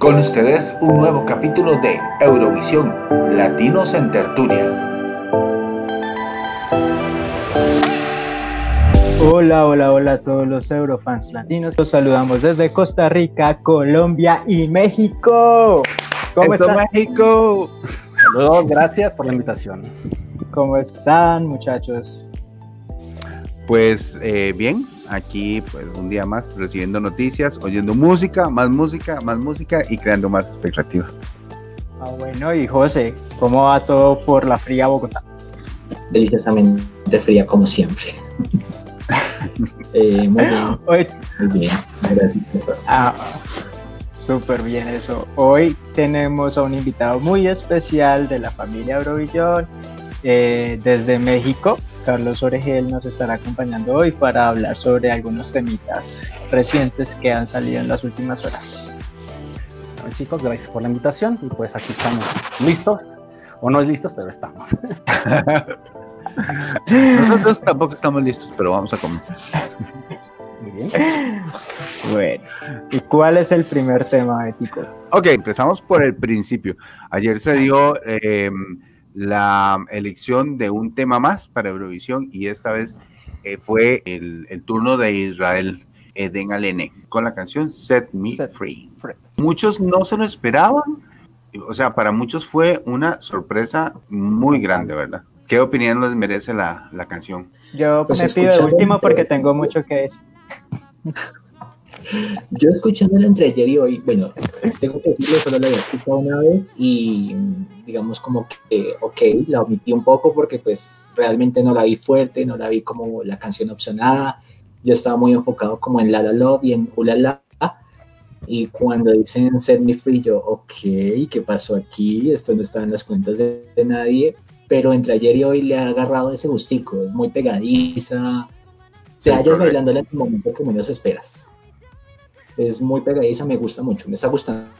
Con ustedes un nuevo capítulo de Eurovisión Latinos en Tertulia. Hola, hola, hola a todos los Eurofans latinos. Los saludamos desde Costa Rica, Colombia y México. ¿Cómo están? México! Saludos, gracias por la invitación. ¿Cómo están, muchachos? Pues eh, bien, aquí pues un día más recibiendo noticias, oyendo música, más música, más música y creando más expectativa. Ah, bueno, y José, ¿cómo va todo por la fría Bogotá? Deliciosamente fría como siempre. eh, muy bien. Hoy... Muy bien. Gracias. Ah, súper bien eso. Hoy tenemos a un invitado muy especial de la familia Eurovisión eh, desde México. Carlos Oregel nos estará acompañando hoy para hablar sobre algunos temitas recientes que han salido en las últimas horas. Bueno, chicos, gracias por la invitación y pues aquí estamos listos, o no es listos, pero estamos. Nosotros tampoco estamos listos, pero vamos a comenzar. Muy bien. Bueno, ¿y cuál es el primer tema, Ético? Ok, empezamos por el principio. Ayer se dio eh, la elección de un tema más para Eurovisión y esta vez eh, fue el, el, turno de Israel Eden Alene con la canción Set Me Set Free. Free. Muchos no se lo esperaban, o sea, para muchos fue una sorpresa muy grande, ¿verdad? ¿Qué opinión les merece la, la canción? Yo Pues me pido de escuchando- último porque tengo mucho que decir. Yo escuchándola entre ayer y hoy, bueno, tengo que decirlo, solo la había escuchado una vez y digamos como que, ok, la omití un poco porque pues realmente no la vi fuerte, no la vi como la canción opcionada. Yo estaba muy enfocado como en La La Love y en Ulala. Y cuando dicen Set Me Free, yo, ok, ¿qué pasó aquí? Esto no estaba en las cuentas de, de nadie. Pero entre ayer y hoy le ha agarrado ese gustico, es muy pegadiza. Sí, Te hallas correcto. bailándola en el momento que menos esperas. Es muy pegadiza, me gusta mucho, me está gustando.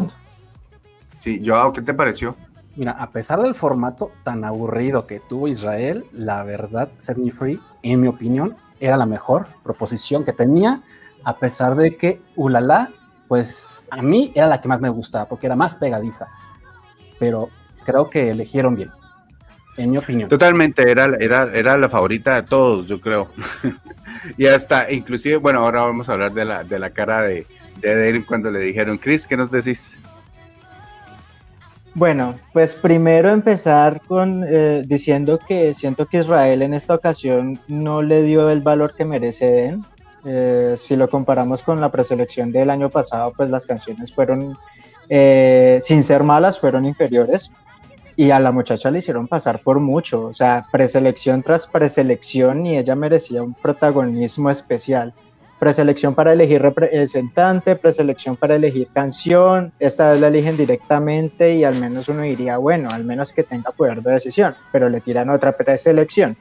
Sí, Joao, ¿qué te pareció? Mira, a pesar del formato tan aburrido que tuvo Israel, la verdad, Set Me Free, en mi opinión, era la mejor proposición que tenía, a pesar de que Ulala, pues a mí era la que más me gustaba, porque era más pegadiza. Pero creo que eligieron bien, en mi opinión. Totalmente, era, era, era la favorita de todos, yo creo. y hasta, inclusive, bueno, ahora vamos a hablar de la, de la cara de, de Eden cuando le dijeron, Chris, ¿qué nos decís? Bueno, pues primero empezar con eh, diciendo que siento que Israel en esta ocasión no le dio el valor que merece. Eh, si lo comparamos con la preselección del año pasado, pues las canciones fueron, eh, sin ser malas, fueron inferiores. Y a la muchacha le hicieron pasar por mucho, o sea, preselección tras preselección y ella merecía un protagonismo especial. Preselección para elegir representante, preselección para elegir canción, esta vez la eligen directamente y al menos uno diría, bueno, al menos que tenga poder de decisión, pero le tiran otra preselección.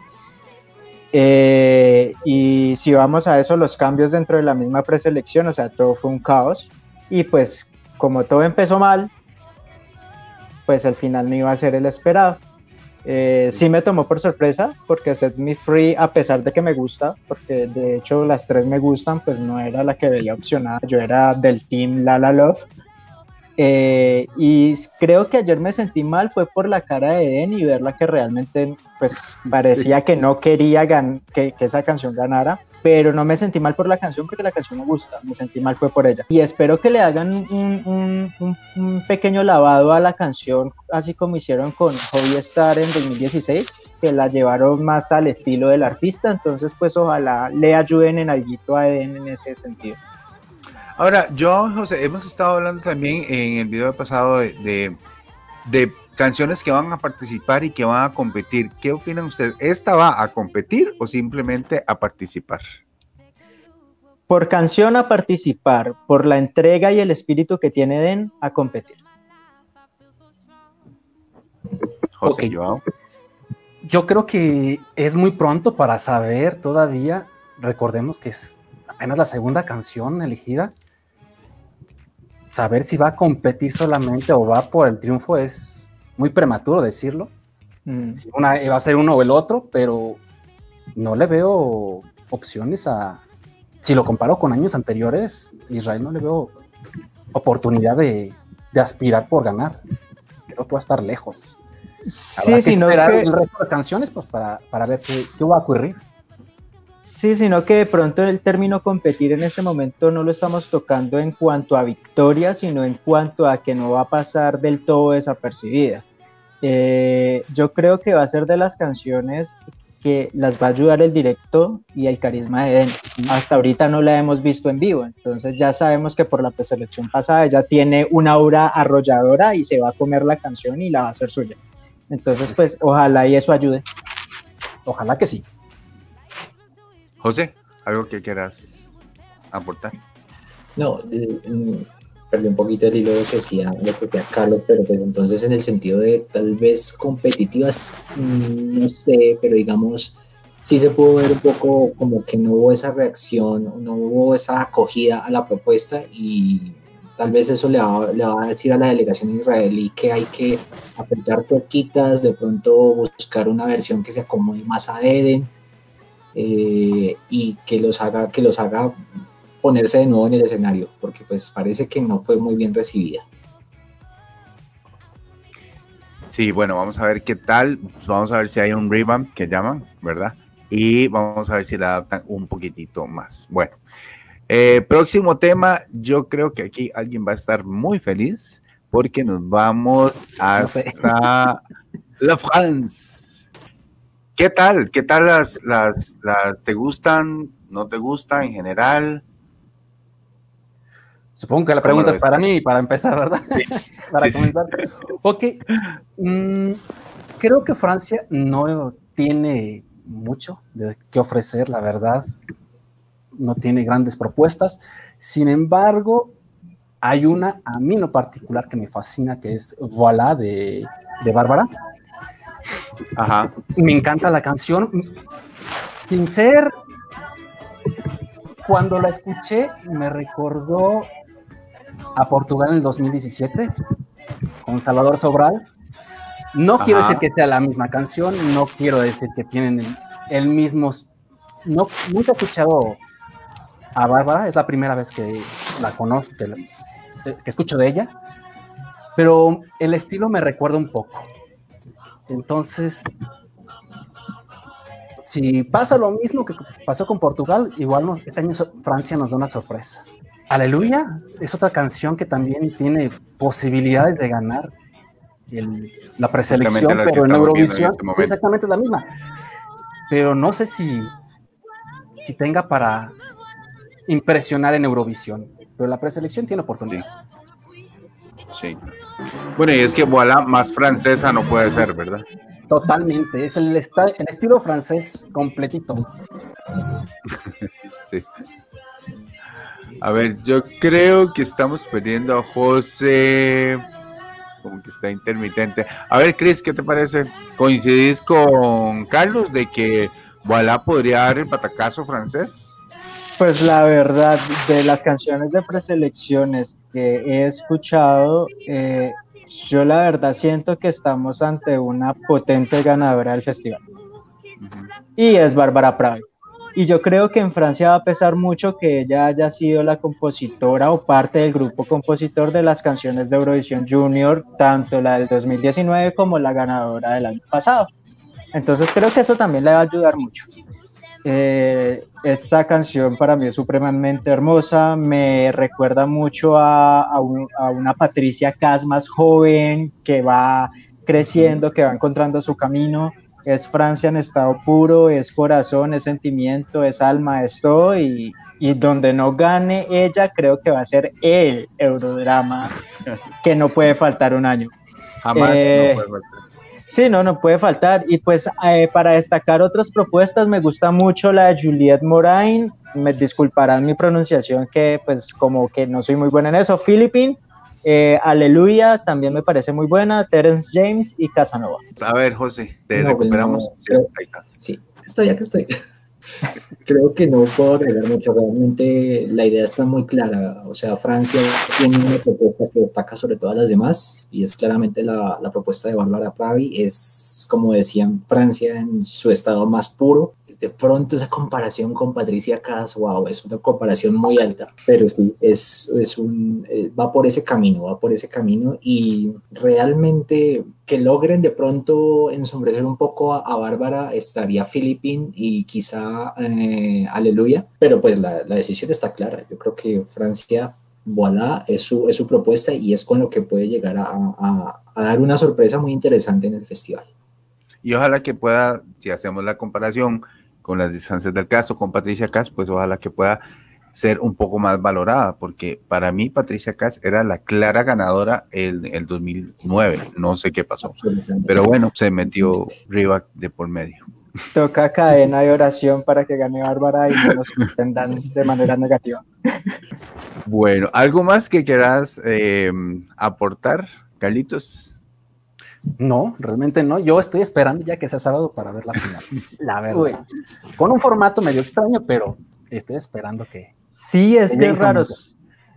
Eh, y si vamos a eso, los cambios dentro de la misma preselección, o sea, todo fue un caos. Y pues como todo empezó mal, pues al final no iba a ser el esperado. Eh, sí. me tomó por sorpresa porque Set Me Free, a pesar de que me gusta, porque de hecho las tres me gustan, pues no era la que veía opcionada, yo era del team La La Love. Eh, y creo que ayer me sentí mal fue por la cara de Eden y verla que realmente pues parecía que no quería que, que esa canción ganara, pero no me sentí mal por la canción porque la canción me gusta, me sentí mal fue por ella. Y espero que le hagan un, un- un- pequeño lavado a la canción, así como hicieron con Hobby Star en 2016, que la llevaron más al estilo del artista, entonces pues ojalá le ayuden en algo a Eden en ese sentido. Ahora, yo, José, hemos estado hablando también en el video pasado de, de canciones que van a participar y que van a competir. ¿Qué opinan ustedes? ¿Esta va a competir o simplemente a participar? Por canción a participar, por la entrega y el espíritu que tiene Den a competir. José, Ok. Joao. Yo creo que es muy pronto para saber todavía. Recordemos que es apenas la segunda canción elegida. Saber si va a competir solamente o va por el triunfo es muy prematuro decirlo. Mm. Si una va a ser uno o el otro, pero no le veo opciones a. Si lo comparo con años anteriores, Israel no le veo oportunidad de, de aspirar por ganar. Creo que va a estar lejos. Sí, sino que, el resto de canciones pues para, para ver qué, qué va a ocurrir. Sí, sino que de pronto el término competir en este momento no lo estamos tocando en cuanto a victoria, sino en cuanto a que no va a pasar del todo desapercibida. Eh, yo creo que va a ser de las canciones que las va a ayudar el directo y el carisma de Eden. Hasta ahorita no la hemos visto en vivo, entonces ya sabemos que por la preselección pasada ella tiene una aura arrolladora y se va a comer la canción y la va a hacer suya. Entonces, pues ojalá y eso ayude. Ojalá que sí. José, ¿algo que quieras aportar? No, mm, perdí un poquito el hilo de lo que decía, lo que decía Carlos, pero pues entonces en el sentido de tal vez competitivas, mm, no sé, pero digamos, sí se pudo ver un poco como que no hubo esa reacción, no hubo esa acogida a la propuesta y tal vez eso le va, le va a decir a la delegación israelí que hay que apretar poquitas, de pronto buscar una versión que se acomode más a Eden eh, y que los haga que los haga ponerse de nuevo en el escenario, porque pues parece que no fue muy bien recibida. Sí, bueno, vamos a ver qué tal. Vamos a ver si hay un revamp que llaman, ¿verdad? Y vamos a ver si la adaptan un poquitito más. Bueno, eh, próximo tema, yo creo que aquí alguien va a estar muy feliz porque nos vamos hasta la France. ¿Qué tal? ¿Qué tal las, las, las, te gustan? ¿No te gustan en general? Supongo que la pregunta es para mí, para empezar, ¿verdad? para comentar. Ok. Mm, creo que Francia no tiene mucho de qué ofrecer, la verdad. No tiene grandes propuestas. Sin embargo, hay una a mí en particular que me fascina, que es Voilà de, de Bárbara Ajá. Me encanta la canción. Sin ser, cuando la escuché, me recordó a Portugal en el 2017 con Salvador Sobral. No quiero decir que sea la misma canción, no quiero decir que tienen el, mismo. No, nunca he escuchado a Bárbara, es la primera vez que la conozco, que escucho de ella, pero el estilo me recuerda un poco. Entonces, si pasa lo mismo que pasó con Portugal, igual este año Francia nos da una sorpresa. Aleluya es otra canción que también tiene posibilidades de ganar la preselección, pero en Eurovisión este exactamente es la misma. Pero no sé si, si tenga para impresionar en Eurovisión, pero la preselección tiene oportunidad. Sí. Bueno, y es que voilà, más francesa no puede ser, ¿verdad? Totalmente, es el, el estilo francés completito. A ver, yo creo que estamos perdiendo a José. Como que está intermitente. A ver, Chris, ¿qué te parece? ¿Coincidís con Carlos de que Voilà podría dar el patacazo francés? Pues la verdad, de las canciones de preselecciones que he escuchado, eh, yo la verdad siento que estamos ante una potente ganadora del festival. Y es Bárbara Pravi. Y yo creo que en Francia va a pesar mucho que ella haya sido la compositora o parte del grupo compositor de las canciones de Eurovisión Junior, tanto la del 2019 como la ganadora del año pasado. Entonces creo que eso también le va a ayudar mucho. Eh, esta canción para mí es supremamente hermosa, me recuerda mucho a, una Patricia Cas más joven que va creciendo, que va encontrando su camino. Es Francia en estado puro, es corazón, es sentimiento, es alma, es todo. Y, y donde no gane ella, creo que va a ser el Eurodrama que no puede faltar un año. Jamás eh, no puede faltar. Sí, no, no puede faltar. Y pues eh, para destacar otras propuestas, me gusta mucho la de Juliette Morain. Me disculparán mi pronunciación, que pues como que no soy muy buena en eso. Philippine, eh, Aleluya, también me parece muy buena. Terence James y Casanova. A ver, José, te pues, recuperamos. sí, ahí está. sí, estoy, acá estoy. Creo que no puedo agregar mucho. Realmente la idea está muy clara. O sea, Francia tiene una propuesta que destaca sobre todas las demás y es claramente la, la propuesta de Bárbara Pravi. Es, como decían, Francia en su estado más puro. De pronto esa comparación con Patricia Cas, wow, es una comparación muy alta, pero sí, es, es un, eh, va por ese camino, va por ese camino y realmente que logren de pronto ensombrecer un poco a, Bárbara estaría Philippine y quizá eh, Aleluya, pero pues la, la decisión está clara, yo creo que Francia voilà, es su, es su propuesta y es con lo que puede llegar a, a, a, dar una sorpresa muy interesante en el festival. Y ojalá que pueda, si hacemos la comparación con las distancias del caso, con Patricia Kass, pues ojalá que pueda ser un poco más valorada, porque para mí Patricia Kass era la clara ganadora en el, el 2009, no sé qué pasó, pero bueno, se metió Riva de por medio. Toca cadena de oración para que gane Bárbara y no nos entendan de manera negativa. Bueno, ¿algo más que quieras eh, aportar, Carlitos? No, realmente no. Yo estoy esperando ya que sea sábado para ver la final. La verdad. Uy. Con un formato medio extraño, pero estoy esperando que. Sí, es que es raro.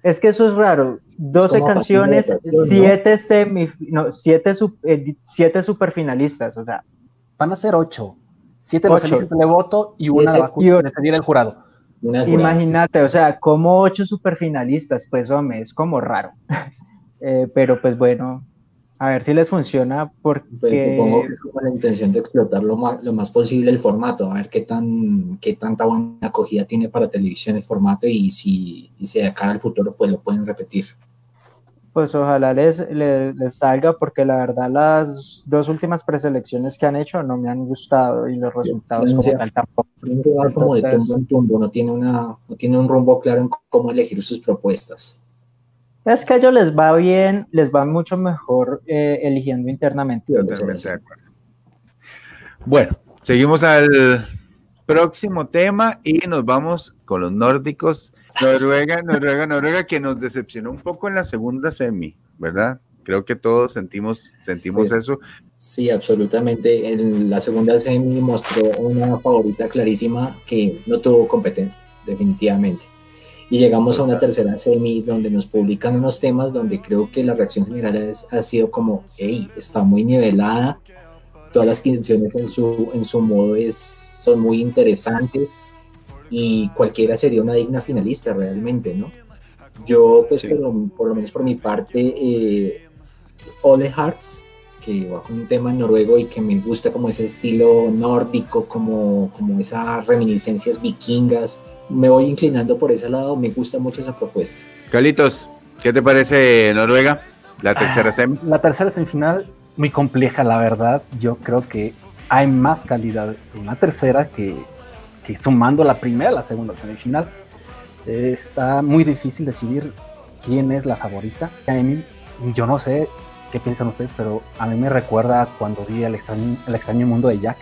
Es que eso es raro. 12 es canciones, 7 ¿no? semi, no, siete, eh, siete superfinalistas, o sea. Van a ser 8. 7 los eligen televoto y una la va a decidir el jurado. Imagínate, o sea, como 8 superfinalistas, pues hombre, es como raro. eh, pero pues bueno, a ver si les funciona porque... Pues, supongo que es como la intención de explotar lo más, lo más posible el formato, a ver qué, tan, qué tanta buena acogida tiene para televisión el formato y si, y si de cara al futuro pues lo pueden repetir. Pues ojalá les, les, les, salga porque la verdad las dos últimas preselecciones que han hecho no me han gustado y los resultados sí, como tal tampoco. Va como Entonces, de tumbo en tumbo, no tiene, una, no tiene un rumbo claro en cómo elegir sus propuestas. Es que a ellos les va bien, les va mucho mejor eh, eligiendo internamente. De acuerdo. Bueno, seguimos al próximo tema y nos vamos con los nórdicos. Noruega, Noruega, Noruega, que nos decepcionó un poco en la segunda semi, ¿verdad? Creo que todos sentimos, sentimos pues, eso. Sí, absolutamente. En la segunda semi mostró una favorita clarísima que no tuvo competencia, definitivamente. Y llegamos a una tercera semi donde nos publican unos temas donde creo que la reacción general es, ha sido como, hey, está muy nivelada, todas las canciones en su, en su modo es, son muy interesantes y cualquiera sería una digna finalista realmente, ¿no? Yo, pues, sí. por, lo, por, lo, menos por mi parte, eh, Ole Hearts, que va con un tema noruego y que me gusta como ese estilo nórdico, como, como esas reminiscencias vikingas, me voy inclinando por ese lado, me gusta mucho esa propuesta. Calitos, ¿qué te parece Noruega? La tercera ah, semi. La tercera semifinal, muy compleja, la verdad. Yo creo que hay más calidad en la tercera que, que sumando la primera a la segunda semifinal. Eh, está muy difícil decidir quién es la favorita. A mí, yo no sé qué piensan ustedes, pero a mí me recuerda cuando vi el extraño, el extraño mundo de Jack.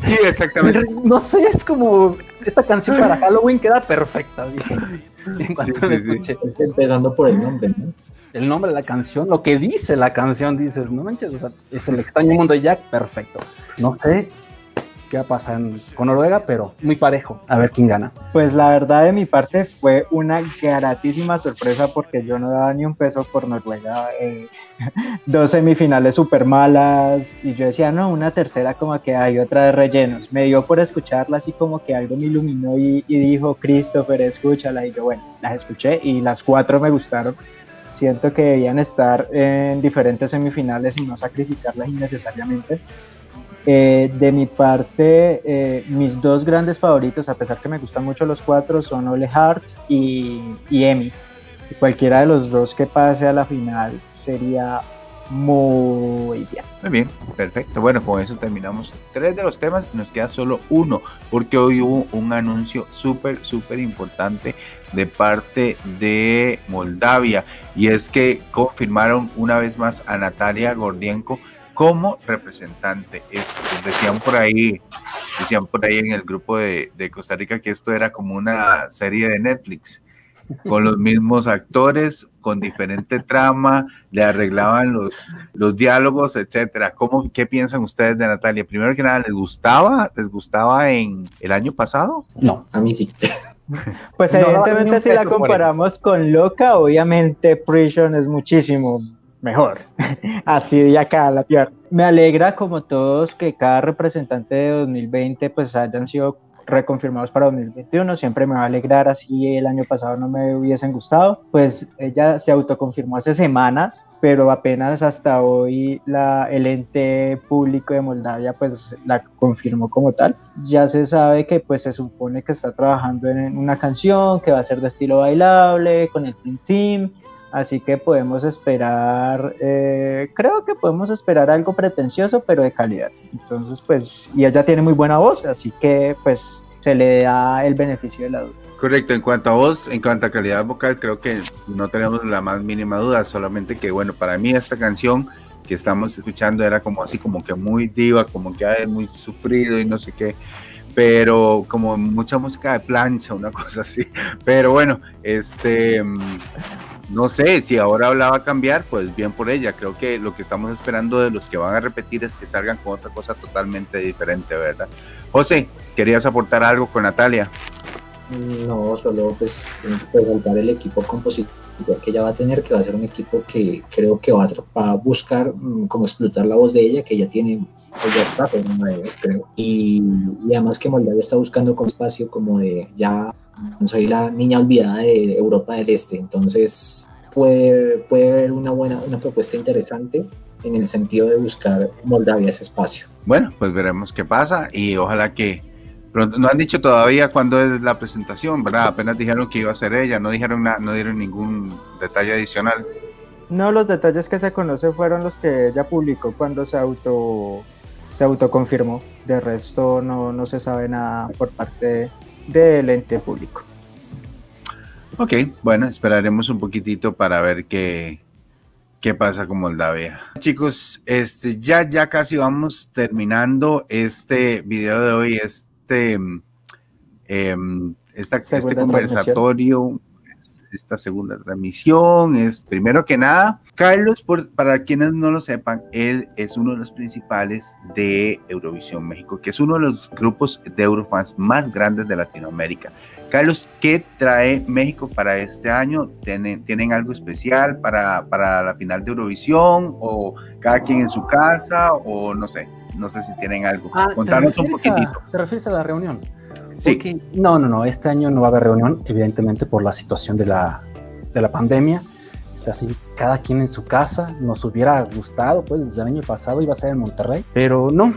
Sí, exactamente. No sé, es como esta canción para Halloween queda perfecta. En cuanto sí, sí, sí. Es empezando por el nombre, ¿no? El nombre de la canción, lo que dice la canción, dices, no manches, o sea, es el extraño mundo de Jack, perfecto. No sé qué va a pasar con Noruega, pero muy parejo. A ver quién gana. Pues la verdad de mi parte fue una gratísima sorpresa porque yo no daba ni un peso por Noruega. Eh, dos semifinales súper malas y yo decía, no, una tercera como que hay otra de rellenos. Me dio por escucharla así como que algo me iluminó y, y dijo, Christopher, escúchala. Y yo, bueno, las escuché y las cuatro me gustaron. Siento que debían estar en diferentes semifinales y no sacrificarlas innecesariamente. Eh, de mi parte, eh, mis dos grandes favoritos, a pesar que me gustan mucho los cuatro, son Ole Hearts y, y Emi. Cualquiera de los dos que pase a la final sería muy bien. Muy bien, perfecto. Bueno, con eso terminamos tres de los temas. Nos queda solo uno, porque hoy hubo un anuncio súper, súper importante de parte de Moldavia. Y es que confirmaron una vez más a Natalia Gordienko como representante. Esto, decían por ahí, decían por ahí en el grupo de, de, Costa Rica que esto era como una serie de Netflix, con los mismos actores, con diferente trama, le arreglaban los, los diálogos, etcétera. ¿Cómo, ¿Qué piensan ustedes de Natalia? Primero que nada, ¿les gustaba? ¿Les gustaba en el año pasado? No, a mí sí. Pues evidentemente no, si la comparamos con Loca, obviamente Prison es muchísimo mejor. Así de acá a la tierra. Me alegra como todos que cada representante de 2020 pues hayan sido reconfirmados para 2021. Siempre me va a alegrar, así el año pasado no me hubiesen gustado. Pues ella se autoconfirmó hace semanas, pero apenas hasta hoy la, el ente público de Moldavia pues la confirmó como tal. Ya se sabe que pues se supone que está trabajando en una canción que va a ser de estilo bailable con el Dream Team. Así que podemos esperar, eh, creo que podemos esperar algo pretencioso, pero de calidad. Entonces, pues, y ella tiene muy buena voz, así que pues se le da el beneficio de la duda. Correcto, en cuanto a voz, en cuanto a calidad vocal, creo que no tenemos la más mínima duda, solamente que bueno, para mí esta canción que estamos escuchando era como así, como que muy diva, como que es muy sufrido y no sé qué, pero como mucha música de plancha, una cosa así, pero bueno, este, no sé, si ahora hablaba a cambiar, pues bien por ella, creo que lo que estamos esperando de los que van a repetir es que salgan con otra cosa totalmente diferente, ¿verdad? José, ¿querías aportar algo con Natalia? No, solo pues preguntar el equipo compositor que ella va a tener, que va a ser un equipo que creo que va a, buscar mm, como explotar la voz de ella, que ya tiene, pues ya está, no creo. Y, y, además que Moldavia está buscando con espacio como de ya soy la niña olvidada de Europa del Este, entonces puede, puede haber una buena, una propuesta interesante en el sentido de buscar Moldavia ese espacio. Bueno, pues veremos qué pasa y ojalá que no han dicho todavía cuándo es la presentación, ¿verdad? Apenas dijeron que iba a ser ella, no dijeron nada, no dieron ningún detalle adicional. No, los detalles que se conocen fueron los que ella publicó cuando se auto se autoconfirmó. De resto no, no se sabe nada por parte del ente público. Ok, bueno, esperaremos un poquitito para ver qué, qué pasa con Moldavia. Chicos, este, ya, ya casi vamos terminando este video de hoy, este, em, este conversatorio, esta segunda transmisión. Es primero que nada, Carlos, por, para quienes no lo sepan, él es uno de los principales de Eurovisión México, que es uno de los grupos de Eurofans más grandes de Latinoamérica. Carlos, ¿qué trae México para este año? ¿Tienen, ¿tienen algo especial para, para la final de Eurovisión? ¿O cada quien en su casa? ¿O no sé? No sé si tienen algo. Ah, Contanos un poquitito. ¿Te refieres a la reunión? Sí. no, no, no. Este año no va a haber reunión, evidentemente por la situación de la, de la pandemia. Está así, cada quien en su casa. Nos hubiera gustado, pues desde el año pasado iba a ser en Monterrey, pero no,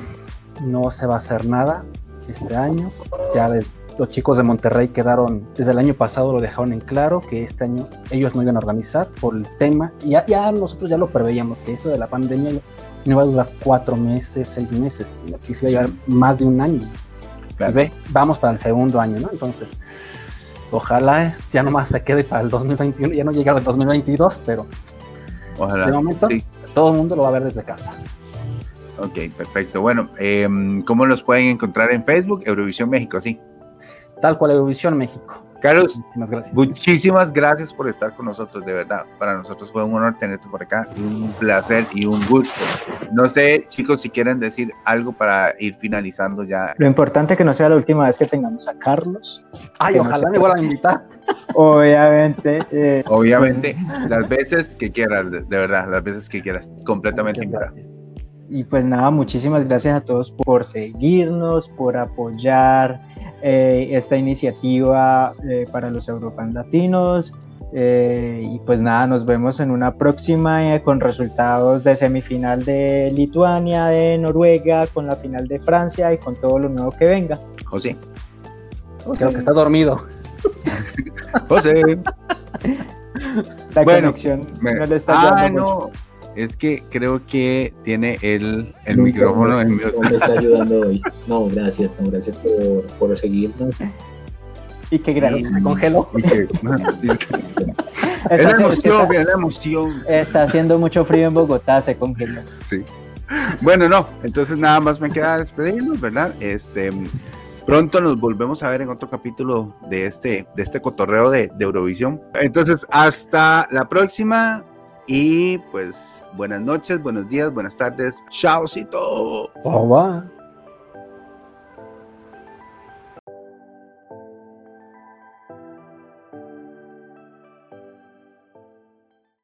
no se va a hacer nada este año. Ya los chicos de Monterrey quedaron, desde el año pasado lo dejaron en claro, que este año ellos no iban a organizar por el tema. Y ya, ya nosotros ya lo preveíamos, que eso de la pandemia no iba a durar cuatro meses, seis meses, sino que se iba a llevar más de un año. Ve, vamos para el segundo año, ¿no? Entonces, ojalá ya nomás se quede para el 2021, ya no llega el 2022, pero ojalá, de momento todo el mundo lo va a ver desde casa. Ok, perfecto. Bueno, em, ¿cómo los pueden encontrar en Facebook? Eurovisión México, sí. Tal cual, Eurovisión México. Carlos, muchísimas gracias. Muchísimas gracias por estar con nosotros, de verdad. Para nosotros fue un honor tenerte por acá, un placer y un gusto. No sé, chicos, si quieren decir algo para ir finalizando ya. Lo importante que no sea la última vez que tengamos a Carlos. Ay, ojalá me vuelvan a invitar. Obviamente. Eh, Obviamente, las veces que quieras, de, verdad, las veces que quieras, completamente invitado. Y pues nada, muchísimas gracias a todos por seguirnos, por apoyar eh, esta iniciativa eh, para los eurofans latinos. Eh, y pues nada, nos vemos en una próxima con resultados de semifinal de Lituania, de Noruega, con la final de Francia y con todo lo nuevo que venga. José. Creo que está dormido. José. La conexión no le está ah, no es que creo que tiene el, el micrófono. No, me está ayudando hoy. No, gracias, no, gracias por, por seguirnos. Y que gracias, se congeló. es la emoción, está, la emoción. Está haciendo mucho frío en Bogotá, se congeló. Sí. Bueno, no, entonces nada más me queda despedirnos, ¿verdad? Este, pronto nos volvemos a ver en otro capítulo de este, de este cotorreo de, de Eurovisión. Entonces, hasta la próxima. Y pues buenas noches, buenos días, buenas tardes. Chao, bye.